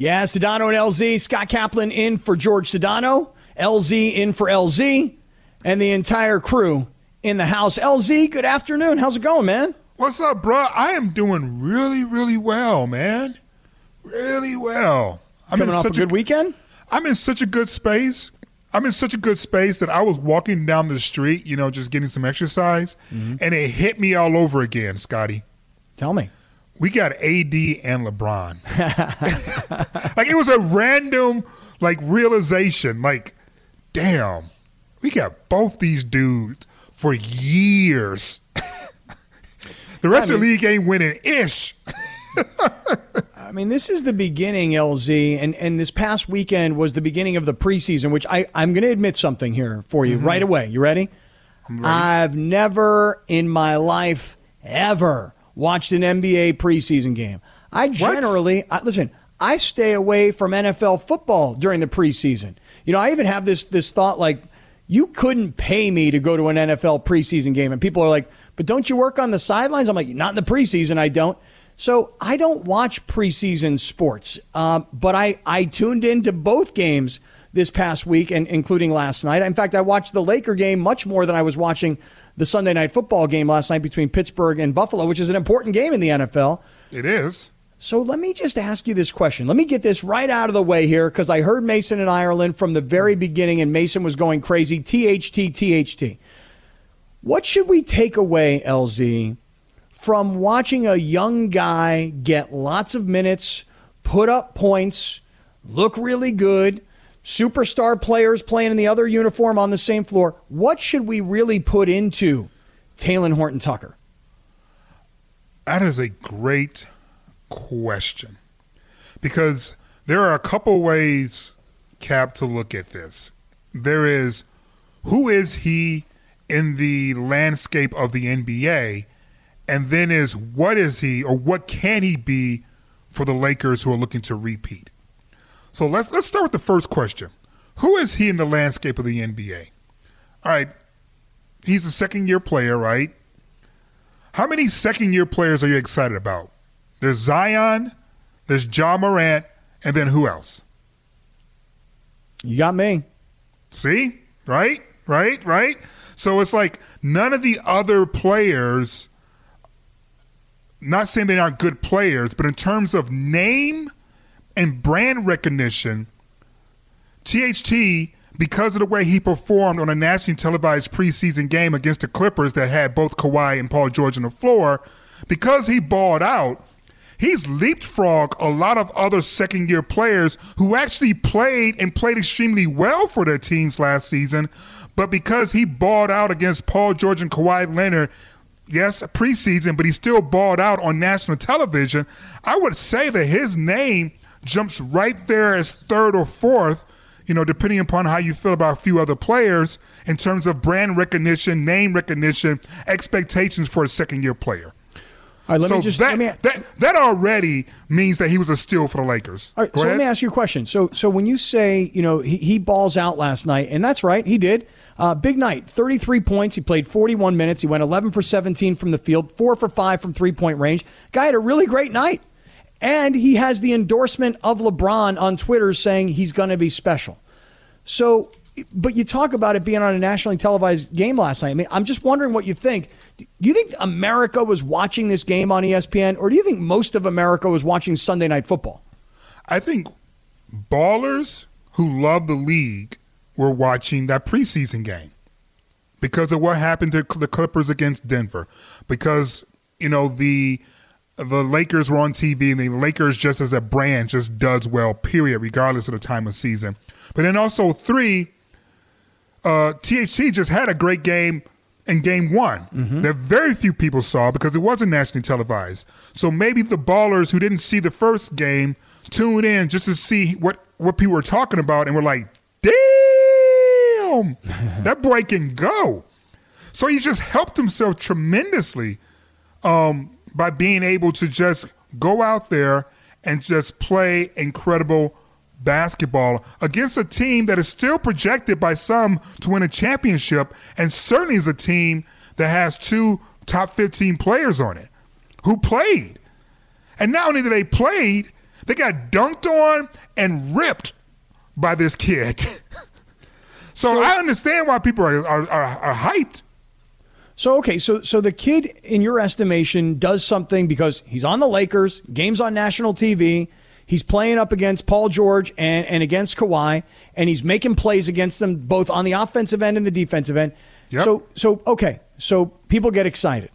Yeah, Sedano and LZ. Scott Kaplan in for George Sedano. LZ in for LZ. And the entire crew in the house. LZ, good afternoon. How's it going, man? What's up, bro? I am doing really, really well, man. Really well. I'm Coming off a good a, weekend? I'm in such a good space. I'm in such a good space that I was walking down the street, you know, just getting some exercise, mm-hmm. and it hit me all over again, Scotty. Tell me. We got AD and LeBron. like it was a random like realization. Like, damn, we got both these dudes for years. the rest I mean, of the league ain't winning ish. I mean, this is the beginning, LZ, and, and this past weekend was the beginning of the preseason, which I, I'm going to admit something here for you mm-hmm. right away. You ready? ready? I've never in my life ever watched an NBA preseason game. I generally, I, listen, I stay away from NFL football during the preseason. You know, I even have this this thought like, you couldn't pay me to go to an NFL preseason game, and people are like, but don't you work on the sidelines? I'm like, not in the preseason, I don't. So I don't watch preseason sports, um, but I, I tuned into both games this past week, and including last night. In fact, I watched the Laker game much more than I was watching the Sunday night football game last night between Pittsburgh and Buffalo, which is an important game in the NFL. It is. So let me just ask you this question. Let me get this right out of the way here because I heard Mason and Ireland from the very beginning, and Mason was going crazy. THT, THT. What should we take away, LZ, from watching a young guy get lots of minutes, put up points, look really good, superstar players playing in the other uniform on the same floor. What should we really put into Talen Horton Tucker? That is a great question because there are a couple ways, Cap, to look at this. There is who is he in the landscape of the NBA? and then is what is he or what can he be for the Lakers who are looking to repeat? So let's let's start with the first question. Who is he in the landscape of the NBA? All right, he's a second year player, right? How many second year players are you excited about? There's Zion, there's Ja Morant, and then who else? You got me. See? Right? Right? Right? So it's like none of the other players not saying they aren't good players, but in terms of name and brand recognition, THT, because of the way he performed on a nationally televised preseason game against the Clippers that had both Kawhi and Paul George on the floor, because he balled out, he's leapfrogged a lot of other second year players who actually played and played extremely well for their teams last season. But because he balled out against Paul George and Kawhi Leonard, yes, preseason, but he still balled out on national television. I would say that his name jumps right there as third or fourth, you know, depending upon how you feel about a few other players in terms of brand recognition, name recognition, expectations for a second year player. All right, let so me just that, me, that that already means that he was a steal for the Lakers. All right, Go so ahead. let me ask you a question. So so when you say you know he, he balls out last night, and that's right, he did. Uh, big night, 33 points. He played 41 minutes. He went 11 for 17 from the field, 4 for 5 from three point range. Guy had a really great night. And he has the endorsement of LeBron on Twitter saying he's going to be special. So, but you talk about it being on a nationally televised game last night. I mean, I'm just wondering what you think. Do you think America was watching this game on ESPN, or do you think most of America was watching Sunday Night Football? I think ballers who love the league were watching that preseason game because of what happened to the Clippers against Denver. Because you know the the Lakers were on TV, and the Lakers just as a brand just does well. Period, regardless of the time of season. But then also three, uh, THT just had a great game in game one mm-hmm. that very few people saw because it wasn't nationally televised. So maybe the ballers who didn't see the first game tuned in just to see what, what people were talking about and were like, damn, that boy can go. So he just helped himself tremendously um, by being able to just go out there and just play incredible basketball against a team that is still projected by some to win a championship, and certainly is a team that has two top 15 players on it who played. And not only did they played, They got dunked on and ripped by this kid. so, so, I understand why people are, are, are, are hyped. So okay, so so the kid, in your estimation, does something because he's on the Lakers, games on national TV. He's playing up against Paul George and, and against Kawhi, and he's making plays against them both on the offensive end and the defensive end. Yep. So so okay, so people get excited.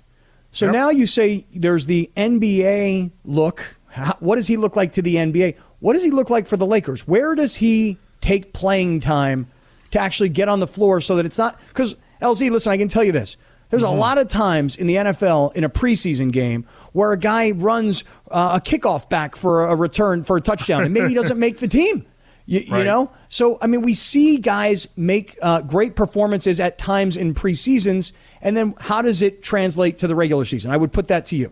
So yep. now you say there's the NBA look. How, what does he look like to the NBA? What does he look like for the Lakers? Where does he take playing time to actually get on the floor so that it's not because LZ, listen, I can tell you this. There's mm-hmm. a lot of times in the NFL in a preseason game where a guy runs uh, a kickoff back for a return for a touchdown and maybe he doesn't make the team. You, right. you, know, so I mean, we see guys make uh, great performances at times in preseasons, and then how does it translate to the regular season? I would put that to you.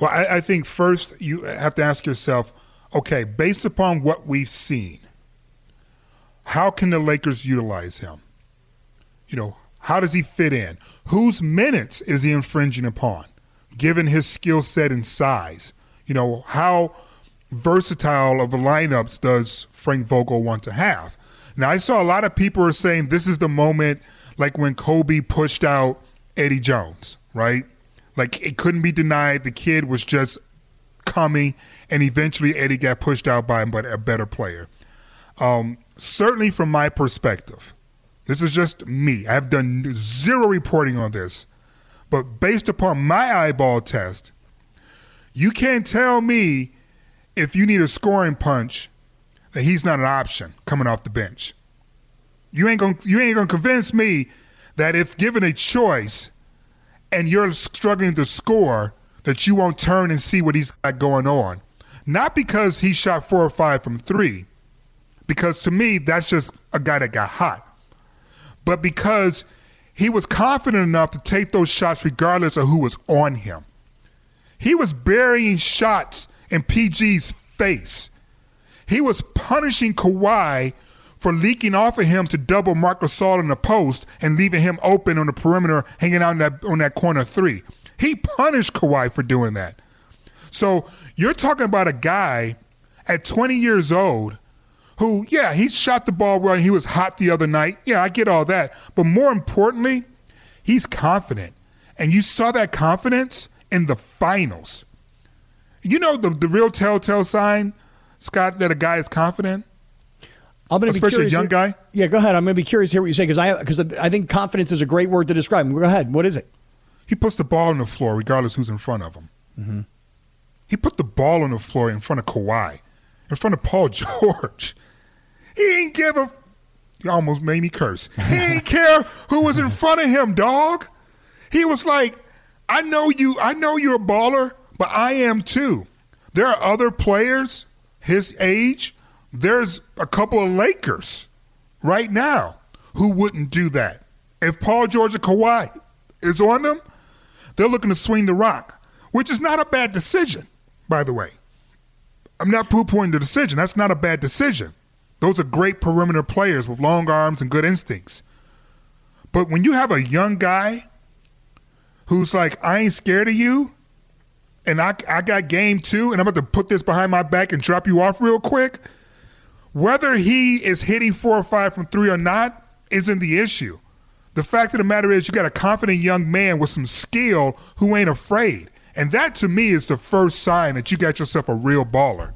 Well, I, I think first you have to ask yourself, okay, based upon what we've seen, how can the Lakers utilize him? You know, how does he fit in? Whose minutes is he infringing upon, given his skill set and size? You know, how versatile of a lineups does Frank Vogel want to have? Now, I saw a lot of people are saying this is the moment like when Kobe pushed out Eddie Jones, right? Like it couldn't be denied. The kid was just coming, and eventually Eddie got pushed out by him, but a better player. Um, certainly, from my perspective, this is just me. I've done zero reporting on this. But based upon my eyeball test, you can't tell me if you need a scoring punch that he's not an option coming off the bench. You ain't gonna you ain't gonna convince me that if given a choice and you're struggling to score, that you won't turn and see what he's got going on. Not because he shot four or five from three, because to me that's just a guy that got hot but because he was confident enough to take those shots regardless of who was on him. He was burying shots in PG's face. He was punishing Kawhi for leaking off of him to double Marc Gasol in the post and leaving him open on the perimeter, hanging out that, on that corner three. He punished Kawhi for doing that. So you're talking about a guy at 20 years old who, yeah, he shot the ball well and he was hot the other night. Yeah, I get all that. But more importantly, he's confident. And you saw that confidence in the finals. You know the, the real telltale sign, Scott, that a guy is confident? I'm going to Especially a young guy? Yeah, go ahead. I'm going to be curious to hear what you say because I, because I think confidence is a great word to describe him. Go ahead. What is it? He puts the ball on the floor regardless who's in front of him. Mm-hmm. He put the ball on the floor in front of Kawhi, in front of Paul George. He ain't give a. You almost made me curse. He ain't care who was in front of him, dog. He was like, I know you. I know you're a baller, but I am too. There are other players his age. There's a couple of Lakers right now who wouldn't do that. If Paul George or Kawhi is on them, they're looking to swing the rock, which is not a bad decision, by the way. I'm not poo pooing the decision. That's not a bad decision. Those are great perimeter players with long arms and good instincts. But when you have a young guy who's like, I ain't scared of you, and I, I got game too, and I'm about to put this behind my back and drop you off real quick, whether he is hitting four or five from three or not isn't the issue. The fact of the matter is, you got a confident young man with some skill who ain't afraid. And that to me is the first sign that you got yourself a real baller.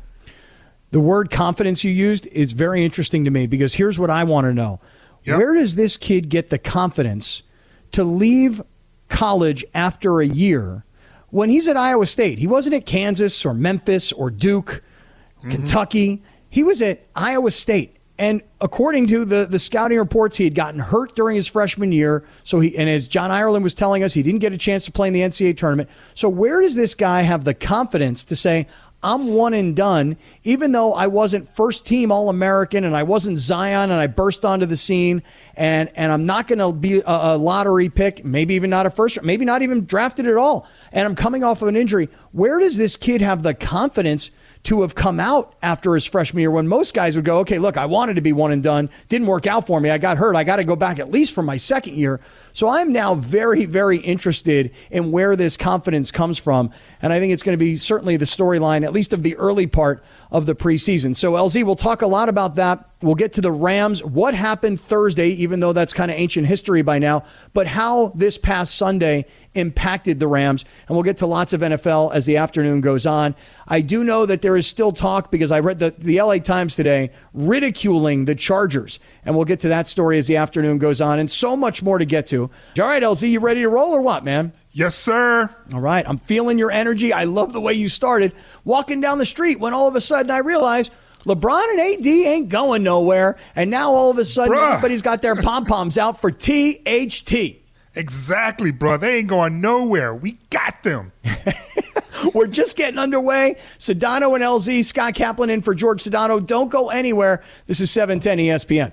The word confidence you used is very interesting to me because here's what I want to know. Yep. Where does this kid get the confidence to leave college after a year when he's at Iowa State? He wasn't at Kansas or Memphis or Duke, mm-hmm. Kentucky. He was at Iowa State. And according to the, the scouting reports, he had gotten hurt during his freshman year. So he and as John Ireland was telling us, he didn't get a chance to play in the NCAA tournament. So where does this guy have the confidence to say, I'm one and done, even though I wasn't first team All American and I wasn't Zion and I burst onto the scene and, and I'm not going to be a, a, lottery pick, maybe even not a first, maybe not even drafted at all. And I'm coming off of an injury. Where does this kid have the confidence to have come out after his freshman year when most guys would go, okay, look, I wanted to be one and done. Didn't work out for me. I got hurt. I got to go back at least for my second year. So I'm now very, very interested in where this confidence comes from. And I think it's going to be certainly the storyline, at least of the early part of the preseason. So, LZ, we'll talk a lot about that. We'll get to the Rams, what happened Thursday, even though that's kind of ancient history by now, but how this past Sunday impacted the Rams. And we'll get to lots of NFL as the afternoon goes on. I do know that there is still talk because I read the, the LA Times today ridiculing the Chargers. And we'll get to that story as the afternoon goes on and so much more to get to. All right, LZ, you ready to roll or what, man? Yes, sir. All right. I'm feeling your energy. I love the way you started walking down the street when all of a sudden I realized LeBron and AD ain't going nowhere. And now all of a sudden Bruh. everybody's got their pom poms out for THT. Exactly, bro. They ain't going nowhere. We got them. We're just getting underway. Sedano and LZ, Scott Kaplan in for George Sedano. Don't go anywhere. This is 710 ESPN.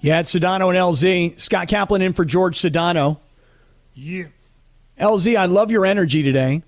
Yeah, it's Sedano and LZ. Scott Kaplan in for George Sedano. Yeah. LZ, I love your energy today.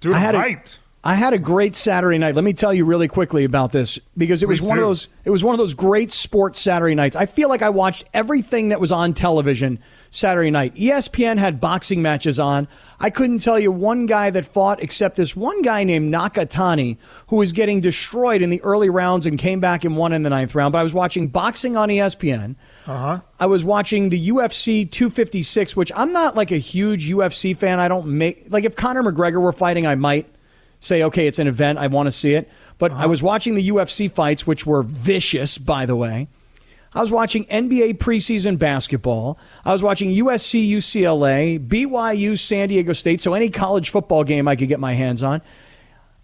Dude, I had hyped. A, I had a great Saturday night. Let me tell you really quickly about this because it Please was one do. of those it was one of those great sports Saturday nights. I feel like I watched everything that was on television Saturday night. ESPN had boxing matches on. I couldn't tell you one guy that fought except this one guy named Nakatani who was getting destroyed in the early rounds and came back and won in the ninth round. But I was watching boxing on ESPN. Uh-huh. I was watching the UFC 256, which I'm not like a huge UFC fan. I don't make like if Conor McGregor were fighting, I might say, okay, it's an event. I want to see it. But uh-huh. I was watching the UFC fights, which were vicious, by the way. I was watching NBA preseason basketball. I was watching USC, UCLA, BYU, San Diego State. So any college football game I could get my hands on.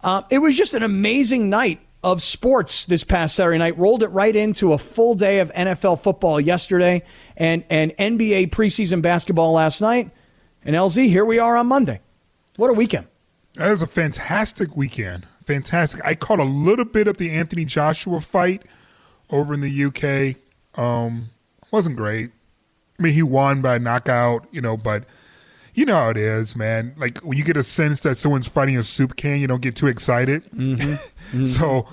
Uh, it was just an amazing night of sports this past Saturday night. Rolled it right into a full day of NFL football yesterday and, and NBA preseason basketball last night. And LZ, here we are on Monday. What a weekend. That was a fantastic weekend. Fantastic. I caught a little bit of the Anthony Joshua fight over in the UK. Um, wasn't great. I mean, he won by knockout, you know, but you know how it is, man. Like when you get a sense that someone's fighting a soup can, you don't get too excited. Mm-hmm. Mm-hmm. so,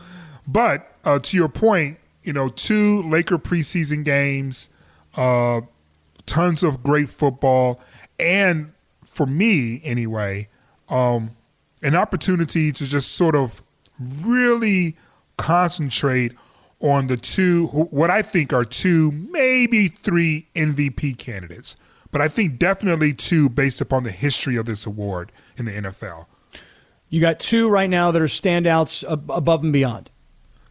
but uh, to your point, you know, two Laker preseason games, uh, tons of great football, and for me anyway, um, an opportunity to just sort of really concentrate on the two, what I think are two, maybe three MVP candidates, but I think definitely two based upon the history of this award in the NFL. You got two right now that are standouts above and beyond.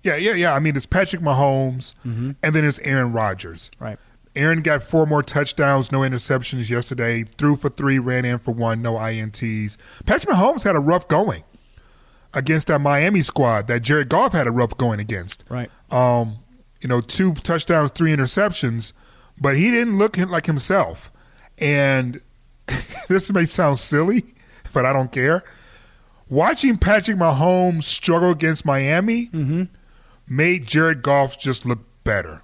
Yeah, yeah, yeah. I mean, it's Patrick Mahomes, mm-hmm. and then it's Aaron Rodgers. Right. Aaron got four more touchdowns, no interceptions yesterday. Threw for three, ran in for one, no ints. Patrick Mahomes had a rough going against that Miami squad that Jared Goff had a rough going against. Right. Um, you know, two touchdowns, three interceptions, but he didn't look like himself. And this may sound silly, but I don't care. Watching Patrick Mahomes struggle against Miami mm-hmm. made Jared Goff just look better.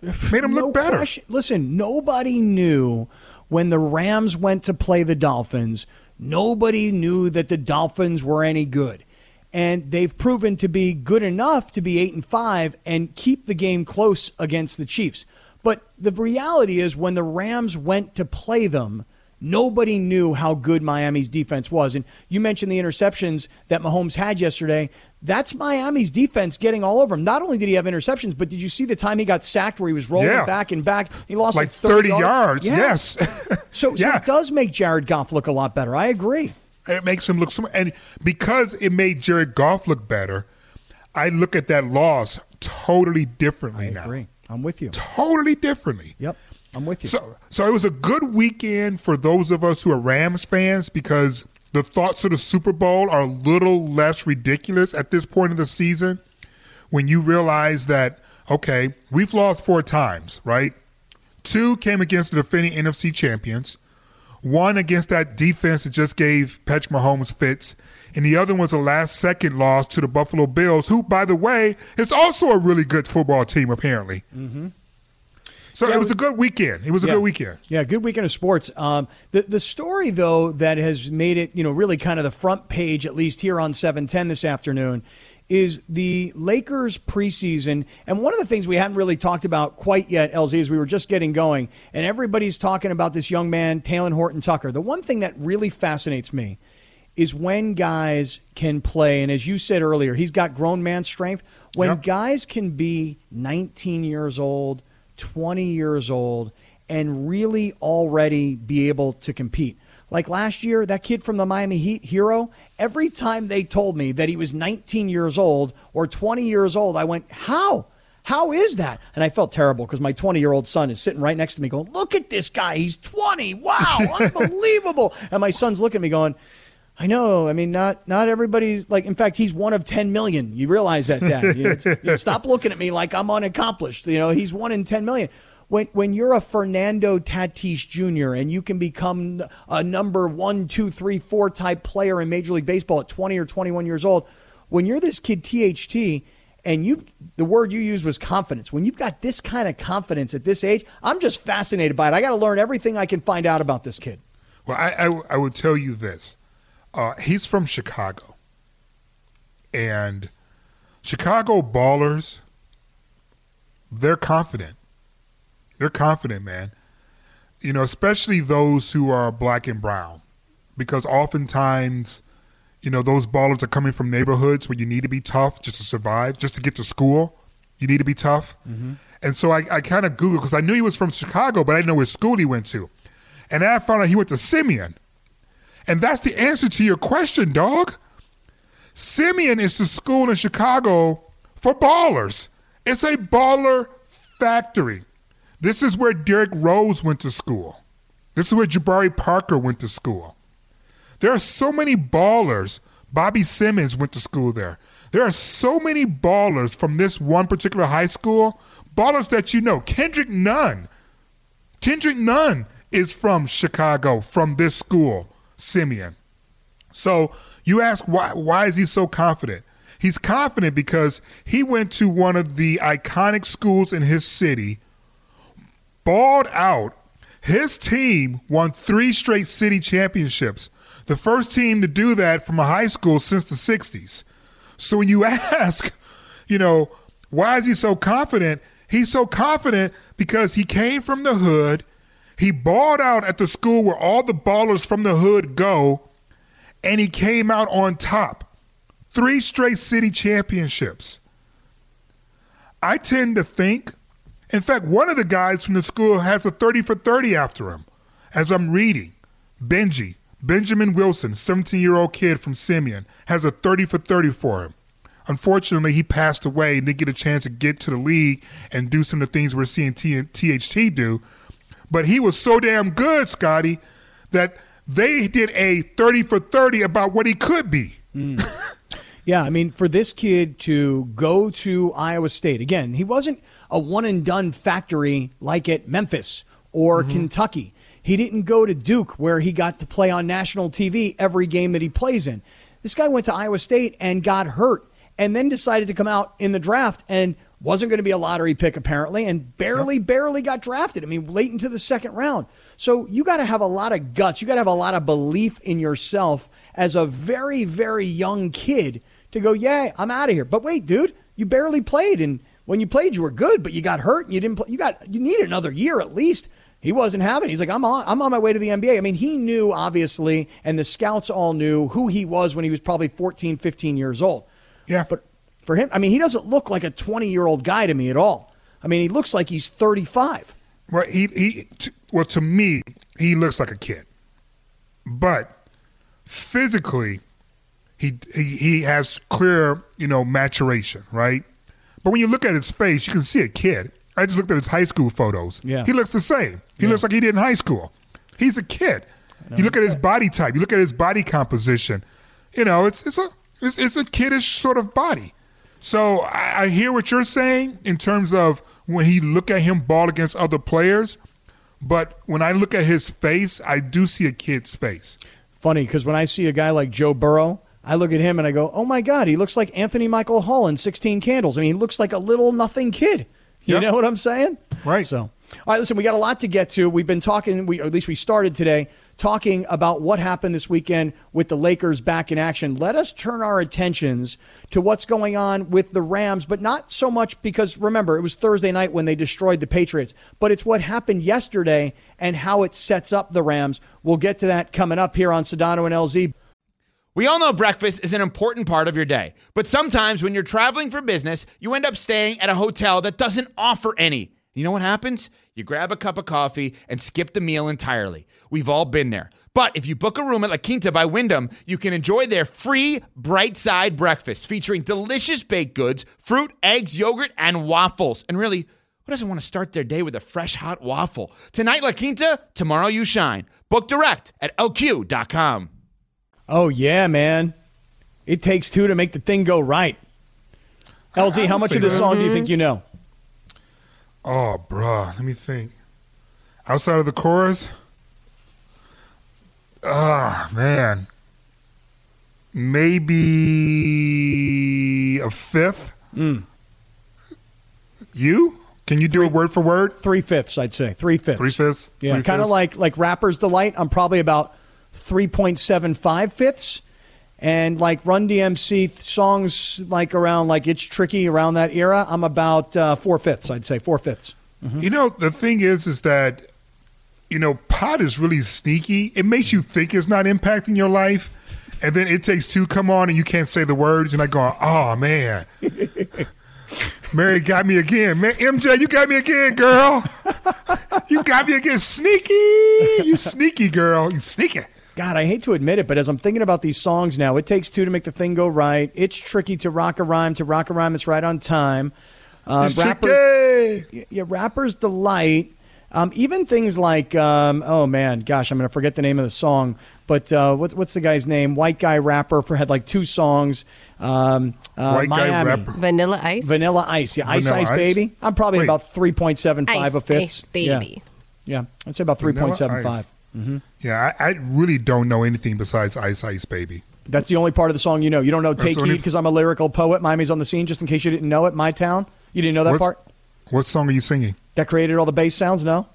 Made him no look better. Question. Listen, nobody knew when the Rams went to play the Dolphins Nobody knew that the Dolphins were any good. And they've proven to be good enough to be 8 and 5 and keep the game close against the Chiefs. But the reality is when the Rams went to play them, Nobody knew how good Miami's defense was. And you mentioned the interceptions that Mahomes had yesterday. That's Miami's defense getting all over him. Not only did he have interceptions, but did you see the time he got sacked where he was rolling Yeah. back and back? He lost like like 30, 30 yards. Yeah. Yes. So, so it does make Jared Goff look a lot better. I agree. It makes him look so and because it made Jared Goff look better, I look at that loss totally differently now. I now. agree. I'm with you. Totally differently. Yep. I'm with you. So so it was a good weekend for those of us who are Rams fans because the thoughts of the Super Bowl are a little less ridiculous at this point of the season when you realize that okay, we've lost four times, right? Two came against the defending NFC champions. One against that defense that just gave Patrick Mahomes fits, and the other was a last second loss to the Buffalo Bills, who, by the way, is also a really good football team, apparently. Mm-hmm. So Yeah, it was a good weekend. It was a Yeah. good weekend. Yeah, good weekend of sports. Um, the the story though that has made it, you know, really kind of the front page, at least here on seven ten this afternoon, is the Lakers preseason. And one of the things we haven't really talked about quite yet, LZ, is we were just getting going, and everybody's talking about this young man, Talen Horton Tucker. The one thing that really fascinates me is when guys can play, and as you said earlier, he's got grown man strength. When Yep. guys can be 19 years old, 20 years old, and really already be able to compete. Like last year, that kid from the Miami Heat, Herro, every time they told me that he was 19 years old or 20 years old, I went, How? How is that? And I felt terrible because my 20 year old son is sitting right next to me going, Look at this guy. He's 20. Wow. Unbelievable. and my son's looking at me going, I know. I mean, not not everybody's like. In fact, he's one of ten million. You realize that, Dad? You, you stop looking at me like I'm unaccomplished. You know, he's one in ten million. When when you're a Fernando Tatis Jr. and you can become a number one, two, three, four type player in Major League Baseball at 20 or 21 years old, when you're this kid THT and you've the word you used was confidence. When you've got this kind of confidence at this age, I'm just fascinated by it. I got to learn everything I can find out about this kid. Well, I, I, I would tell you this. Uh, he's from Chicago. And Chicago ballers, they're confident. They're confident, man. You know, especially those who are black and brown. Because oftentimes, you know, those ballers are coming from neighborhoods where you need to be tough just to survive, just to get to school. You need to be tough. And so I, I kind of Googled because I knew he was from Chicago, but I didn't know which school he went to. And then I found out he went to Simeon. And that's the answer to your question, dog. Simeon is the school in Chicago for ballers. It's a baller factory. This is where Derrick Rose went to school. This is where Jabari Parker went to school. There are so many ballers. Bobby Simmons went to school there. There are so many ballers from this one particular high school. Ballers that you know. Kendrick Nunn. Kendrick Nunn is from Chicago, from this school, Simeon. So you ask why why is he so confident? He's confident because he went to one of the iconic schools in his city, balled out. His team won three straight city championships. The first team to do that from a high school since the 60s. So when you ask, you know, why is he so confident? He's so confident because he came from the hood. He balled out at the school where all the ballers from the hood go, and he came out on top. Three straight city championships. I tend to think, in fact, one of the guys from the school has a 30 for 30 after him. As I'm reading, Benji, Benjamin Wilson, 17 year old kid from Simeon, has a 30 for 30 for him. Unfortunately, he passed away and didn't get a chance to get to the league and do some of the things we're seeing THT do. But he was so damn good, Scotty, that they did a 30 for 30 about what he could be. Mm. Yeah, I mean, for this kid to go to Iowa State, again, he wasn't a one and done factory like at Memphis or mm-hmm. Kentucky. He didn't go to Duke where he got to play on national TV every game that he plays in. This guy went to Iowa State and got hurt and then decided to come out in the draft and wasn't going to be a lottery pick apparently and barely barely got drafted. I mean, late into the second round. So you got to have a lot of guts. You got to have a lot of belief in yourself as a very very young kid to go, "Yeah, I'm out of here." But wait, dude, you barely played and when you played you were good, but you got hurt and you didn't play. You got you need another year at least. He wasn't having. It. He's like, I'm on. I'm on my way to the NBA. I mean, he knew obviously, and the scouts all knew who he was when he was probably 14, 15 years old. Yeah. But for him, I mean, he doesn't look like a 20 year old guy to me at all. I mean, he looks like he's 35. Well, he he. T- well, to me, he looks like a kid, but physically, he he he has clear, you know, maturation, right? But when you look at his face, you can see a kid. I just looked at his high school photos. Yeah. He looks the same. He Yeah. looks like he did in high school. He's a kid. You look at his body type. You look at his body composition. You know, it's it's a it's, it's a kiddish sort of body. So I, I hear what you're saying in terms of when he look at him ball against other players, but when I look at his face, I do see a kid's face. Funny because when I see a guy like Joe Burrow, I look at him and I go, "Oh my God, he looks like Anthony Michael Hall in 16 Candles." I mean, he looks like a little nothing kid. You Yep. know what I'm saying? Right. So, all right, listen, we got a lot to get to. We've been talking, we or at least we started today talking about what happened this weekend with the Lakers back in action. Let us turn our attentions to what's going on with the Rams, but not so much because remember, it was Thursday night when they destroyed the Patriots, but it's what happened yesterday and how it sets up the Rams. We'll get to that coming up here on Sedano and LZ. We all know breakfast is an important part of your day, but sometimes when you're traveling for business, you end up staying at a hotel that doesn't offer any. You know what happens? You grab a cup of coffee and skip the meal entirely. We've all been there. But if you book a room at La Quinta by Wyndham, you can enjoy their free bright side breakfast featuring delicious baked goods, fruit, eggs, yogurt, and waffles. And really, who doesn't want to start their day with a fresh hot waffle? Tonight, La Quinta, tomorrow, you shine. Book direct at lq.com. Oh yeah, man. It takes two to make the thing go right. LZ, how much of this song do you mm-hmm. think you know? Oh, bruh, let me think. Outside of the chorus, ah, man, maybe a fifth. You? Can you do it word for word? Three fifths, I'd say. Three fifths. Three fifths? Yeah, kind of like like Rapper's Delight. I'm probably about three point seven five fifths, and like Run DMC songs like around like It's Tricky around that era. I'm about uh, four fifths. I'd say four fifths. You know, the thing is, is that, you know, pot is really sneaky. It makes you think it's not impacting your life. And then it takes two come on and you can't say the words. And I go, oh, man. Mary got me again. Man, MJ, you got me again, girl. You got me again. Sneaky. You sneaky, girl. You sneaky. God, I hate to admit it, but as I'm thinking about these songs now, it takes two to make the thing go right. It's tricky to rock a rhyme to rock a rhyme. It's right on time. Uh, it's rapper, tricky. Yeah, rapper's delight. Um, even things like, um, oh man, gosh, I'm going to forget the name of the song, but uh, what, what's the guy's name? White guy rapper for had like two songs. Um, uh, White Miami. guy rapper. Vanilla Ice. Vanilla Ice. Yeah, Vanilla Ice Ice Baby. I'm probably Wait. about 3.75 of fifths. Ice Baby. Yeah. yeah, I'd say about 3.75. Mm-hmm. Yeah, I, I, really don't know anything besides Ice Ice Baby. That's the only part of the song you know. You don't know Take Heed because I'm a lyrical poet. Miami's on the scene, just in case you didn't know it. My Town. You didn't know that What's, part? What song are you singing? That created all the bass sounds? No?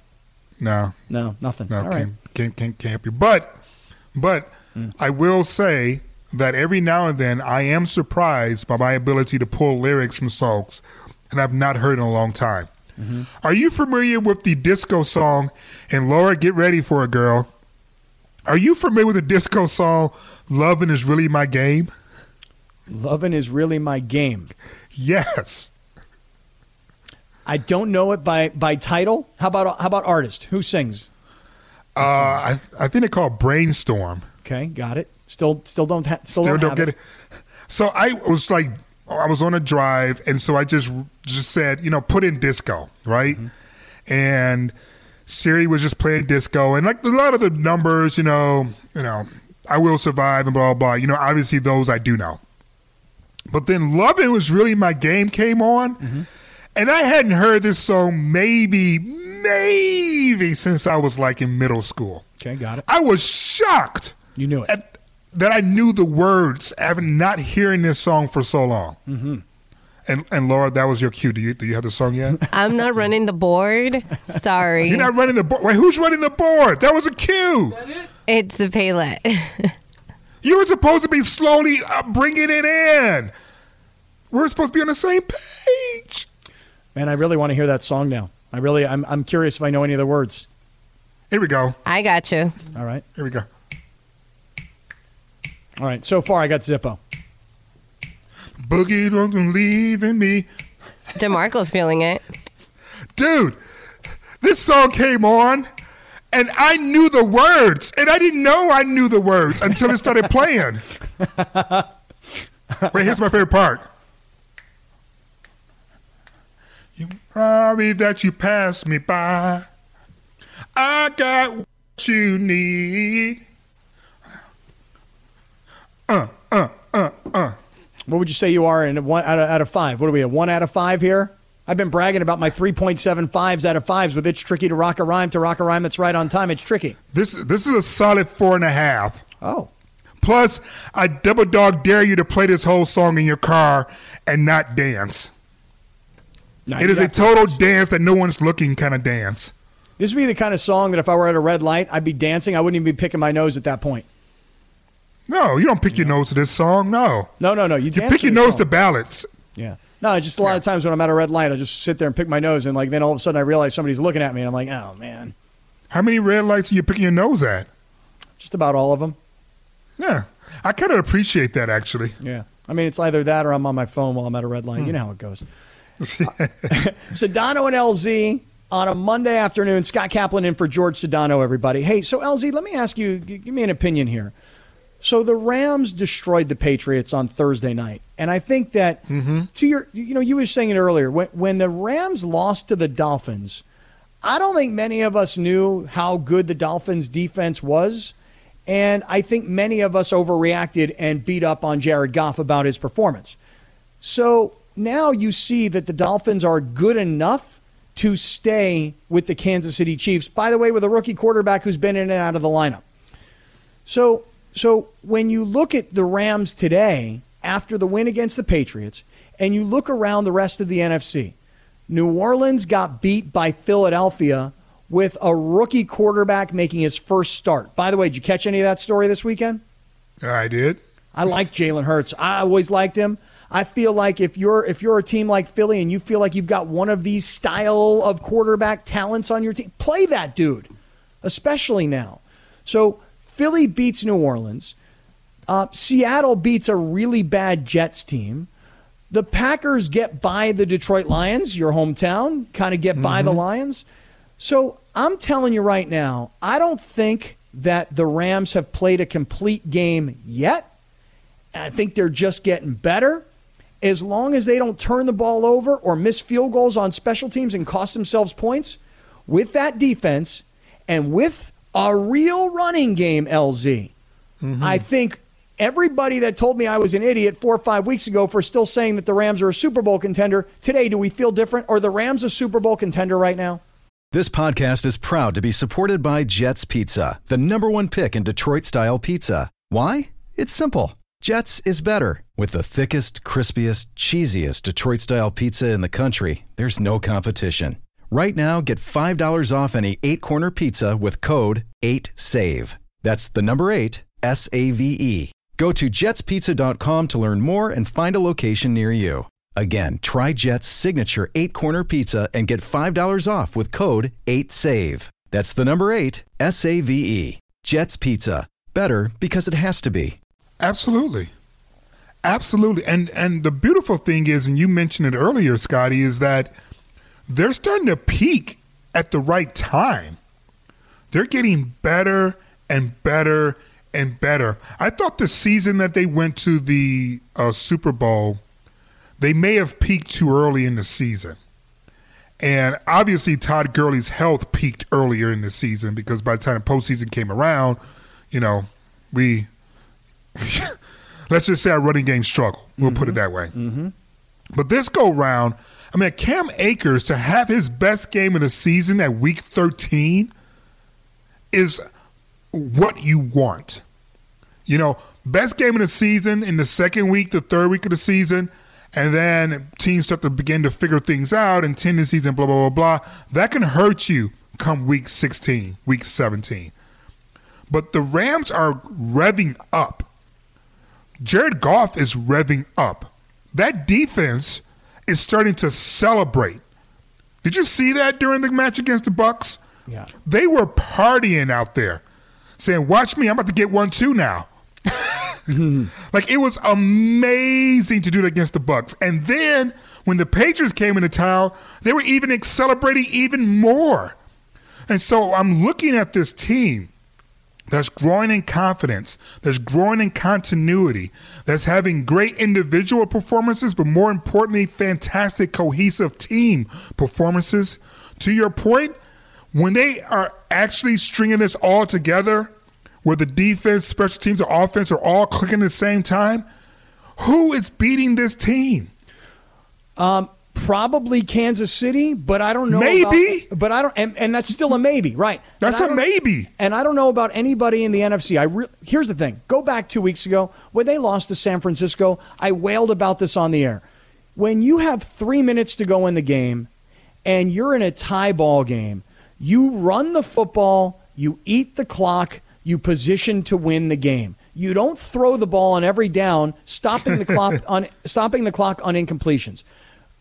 No. No, nothing. No, all can't, right. can't, can't, can't you. But, but mm. I will say that every now and then I am surprised by my ability to pull lyrics from songs and I've not heard in a long time. Are you familiar with the disco song, and Laura, get ready for a girl? Are you familiar with the disco song, Loving is Really My Game? Loving is really my game. Yes. I don't know it by by title. How about how about artist? Who sings? Uh, I, I think they call Brainstorm. Okay, got it. Still still don't ha- still, still don't, don't get it. So I was like, I was on a drive, and so I just just said, you know, put in disco, right? Mm-hmm. And Siri was just playing disco, and like a lot of the numbers, you know, you know, I will survive and blah blah. blah. You know, obviously those I do know. But then "Loving" was really my game came on, mm-hmm. and I hadn't heard this song maybe maybe since I was like in middle school. Okay, got it. I was shocked You knew it. at, that I knew the words after not hearing this song for so long. Mm-hmm. And and Laura, that was your cue. Do you do you have the song yet? I'm not running the board. Sorry. You're not running the board. Wait, who's running the board? That was a cue. It? it's the Paylette. You were supposed to be slowly uh, bringing it in. We're supposed to be on the same page. Man, I really want to hear that song now. I really I'm I'm curious if I know any of the words. Here we go. I got you. All right. Here we go. All right. So far, I got Zippo. Boogie don't leaving me. DeMarco's feeling it. Dude, this song came on and I knew the words. And I didn't know I knew the words until it started playing. Wait, here's my favorite part. You sorry that you passed me by. I got what you need. Uh, uh, uh, uh. What would you say you are in one out of, out of five? What are we at? One out of five here? I've been bragging about my 3.75s out of fives with It's Tricky to Rock a Rhyme to Rock a Rhyme that's right on time. It's tricky. This this is a solid four and a half. Oh. Plus, I double dog dare you to play this whole song in your car and not dance. Now, It is you a total dance that no one's looking kind of dance. This would be the kind of song that if I were at a red light, I'd be dancing. I wouldn't even be picking my nose at that point. No, you don't pick your nose to this song. No, No, no, no. You, you pick your nose song. to ballads. Yeah. No, it's just a lot of times when I'm at a red light, I just sit there and pick my nose, and like then all of a sudden I realize somebody's looking at me, and I'm like, oh man, How many red lights are you picking your nose at? just about all of them. Yeah, I kind of appreciate that actually. Yeah. I mean, it's either that or I'm on my phone while I'm at a red light. You hmm. know how it goes. Sedano and LZ on a Monday afternoon. Scott Kaplan in for George Sedano, everybody. Hey, so LZ, let me ask you, give me an opinion here. So the Rams destroyed the Patriots on Thursday night, and I think that mm-hmm. to your, you know, you were saying it earlier when when the Rams lost to the Dolphins. I don't think many of us knew how good the Dolphins defense was. And I think many of us overreacted and beat up on Jared Goff about his performance. So now you see that the Dolphins are good enough to stay with the Kansas City Chiefs, by the way, with a rookie quarterback who's been in and out of the lineup. So, so when you look at the Rams today after the win against the Patriots, and you look around the rest of the NFC, New Orleans got beat by Philadelphia with a rookie quarterback making his first start. By the way, did you catch any of that story this weekend? I did. I like Jalen Hurts. I always liked him. I feel like if you're if you're a team like Philly and you feel like you've got one of these style of quarterback talents on your team, play that dude, especially now. So Philly beats New Orleans. Uh, Seattle beats a really bad Jets team. The Packers get by the Detroit Lions, your hometown, kind of get by the Lions. So I'm telling you right now, I don't think that the Rams have played a complete game yet. I think they're just getting better. As long as they don't turn the ball over or miss field goals on special teams and cost themselves points, with that defense and with a real running game, LZ, mm-hmm. I think everybody that told me I was an idiot four or five weeks ago for still saying that the Rams are a Super Bowl contender, today, do we feel different? Are the Rams a Super Bowl contender right now? This podcast is proud to be supported by Jets Pizza, the number one pick in Detroit style pizza. Why? It's simple. Jets is better. With the thickest, crispiest, cheesiest Detroit style pizza in the country, there's no competition. Right now, get $5 off any eight corner pizza with code 8SAVE. That's the number eight, S A V E. Go to jetspizza.com to learn more and find a location near you. Again, try Jet's signature eight corner pizza and get $5 off with code 8SAVE. That's the number eight, S A V E. Jet's Pizza. Better because it has to be. Absolutely. Absolutely. And and the beautiful thing is, and you mentioned it earlier, Scotty, is that they're starting to peak at the right time. They're getting better and better and better. I thought the season that they went to the uh, Super Bowl, they may have peaked too early in the season. And obviously, Todd Gurley's health peaked earlier in the season because by the time the postseason came around, you know, we let's just say our running game struggled. We'll put it that way. Mm-hmm. But this go round, I mean, Cam Akers to have his best game in the season at week 13 is what you want. You know, best game in the season in the second week, the third week of the season, and then teams start to begin to figure things out and tendencies and blah, blah, blah, blah. That can hurt you come week 16, week 17. But the Rams are revving up. Jared Goff is revving up. That defense is starting to celebrate. Did you see that during the match against the Bucs Yeah. They were partying out there, saying, "Watch me! I'm about to get one too now." like it was amazing to do it against the Bucs, and then when the Patriots came into town, they were even celebrating even more. And so I'm looking at this team that's growing in confidence, that's growing in continuity, that's having great individual performances, but more importantly, fantastic cohesive team performances. To your point, when they are actually stringing this all together, where the defense, special teams, or offense are all clicking at the same time, who is beating this team? Um, probably Kansas City, but I don't know. Maybe, about, but I don't, and, and, that's still a maybe, right? That's a maybe. And I don't know about anybody in the NFC. I re- here's the thing: go back two weeks ago when they lost to San Francisco. I wailed about this on the air. When you have three minutes to go in the game, and you're in a tie ball game, you run the football, you eat the clock, you position to win the game. You don't throw the ball on every down, stopping the clock on stopping the clock on incompletions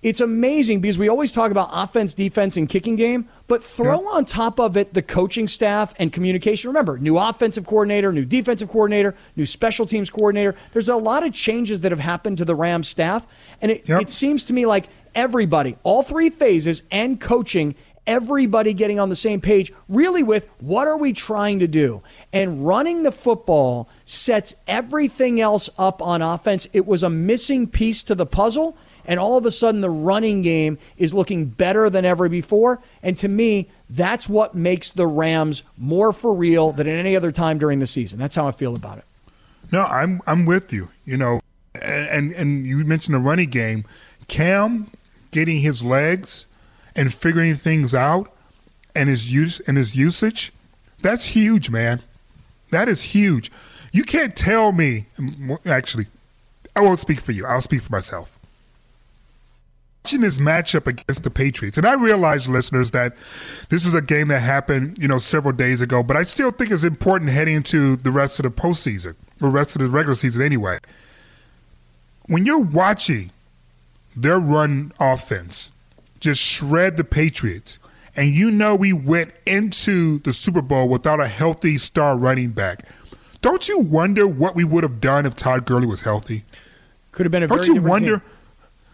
it's amazing because we always talk about offense, defense, and kicking game, but throw on top of it the coaching staff and communication. Remember, new offensive coordinator, new defensive coordinator, new special teams coordinator. There's a lot of changes that have happened to the Rams staff, and it, it seems to me like everybody, all three phases, and coaching. Everybody getting on the same page, really, with what are we trying to do? And running the football sets everything else up on offense. It was a missing piece to the puzzle and all of a sudden the running game is looking better than ever before. And to me, that's what makes the Rams more for real than at any other time during the season. That's how I feel about it. No, I'm I'm with you. You know, and and you mentioned the running game, Cam getting his legs and figuring things out, and his use and his usage, that's huge, man. That is huge. You can't tell me. Actually, I won't speak for you. I'll speak for myself watching this matchup against the Patriots, and I realize, listeners, that this is a game that happened, you know, several days ago, but I still think it's important heading into the rest of the postseason, the rest of the regular season anyway. When you're watching their run offense just shred the Patriots, and you know we went into the Super Bowl without a healthy star running back, don't you wonder what we would have done if Todd Gurley was healthy? Could have been a don't very you wonder?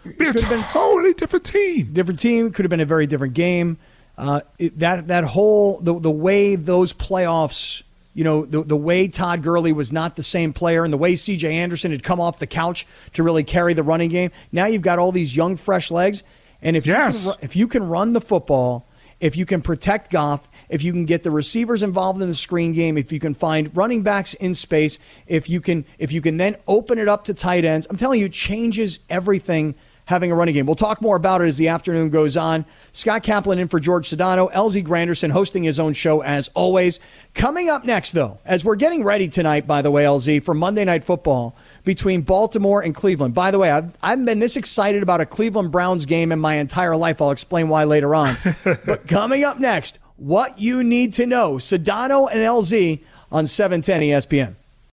Be a totally been, different team. Different team could have been a very different game. Uh, it, that that whole the the way those playoffs, you know, the the way Todd Gurley was not the same player, and the way C.J. Anderson had come off the couch to really carry the running game. Now you've got all these young, fresh legs, and if yes. you can, if you can run the football, if you can protect Goff, if you can get the receivers involved in the screen game, if you can find running backs in space, if you can if you can then open it up to tight ends, I'm telling you, it changes everything having a running game. We'll talk more about it as the afternoon goes on. Scott Kaplan in for George Sedano, LZ Granderson hosting his own show as always. Coming up next, though, as we're getting ready tonight, by the way, LZ, for Monday Night Football between Baltimore and Cleveland. By the way, I've, I've been this excited about a Cleveland Browns game in my entire life. I'll explain why later on. but coming up next, what you need to know. Sedano and LZ on 710 ESPN.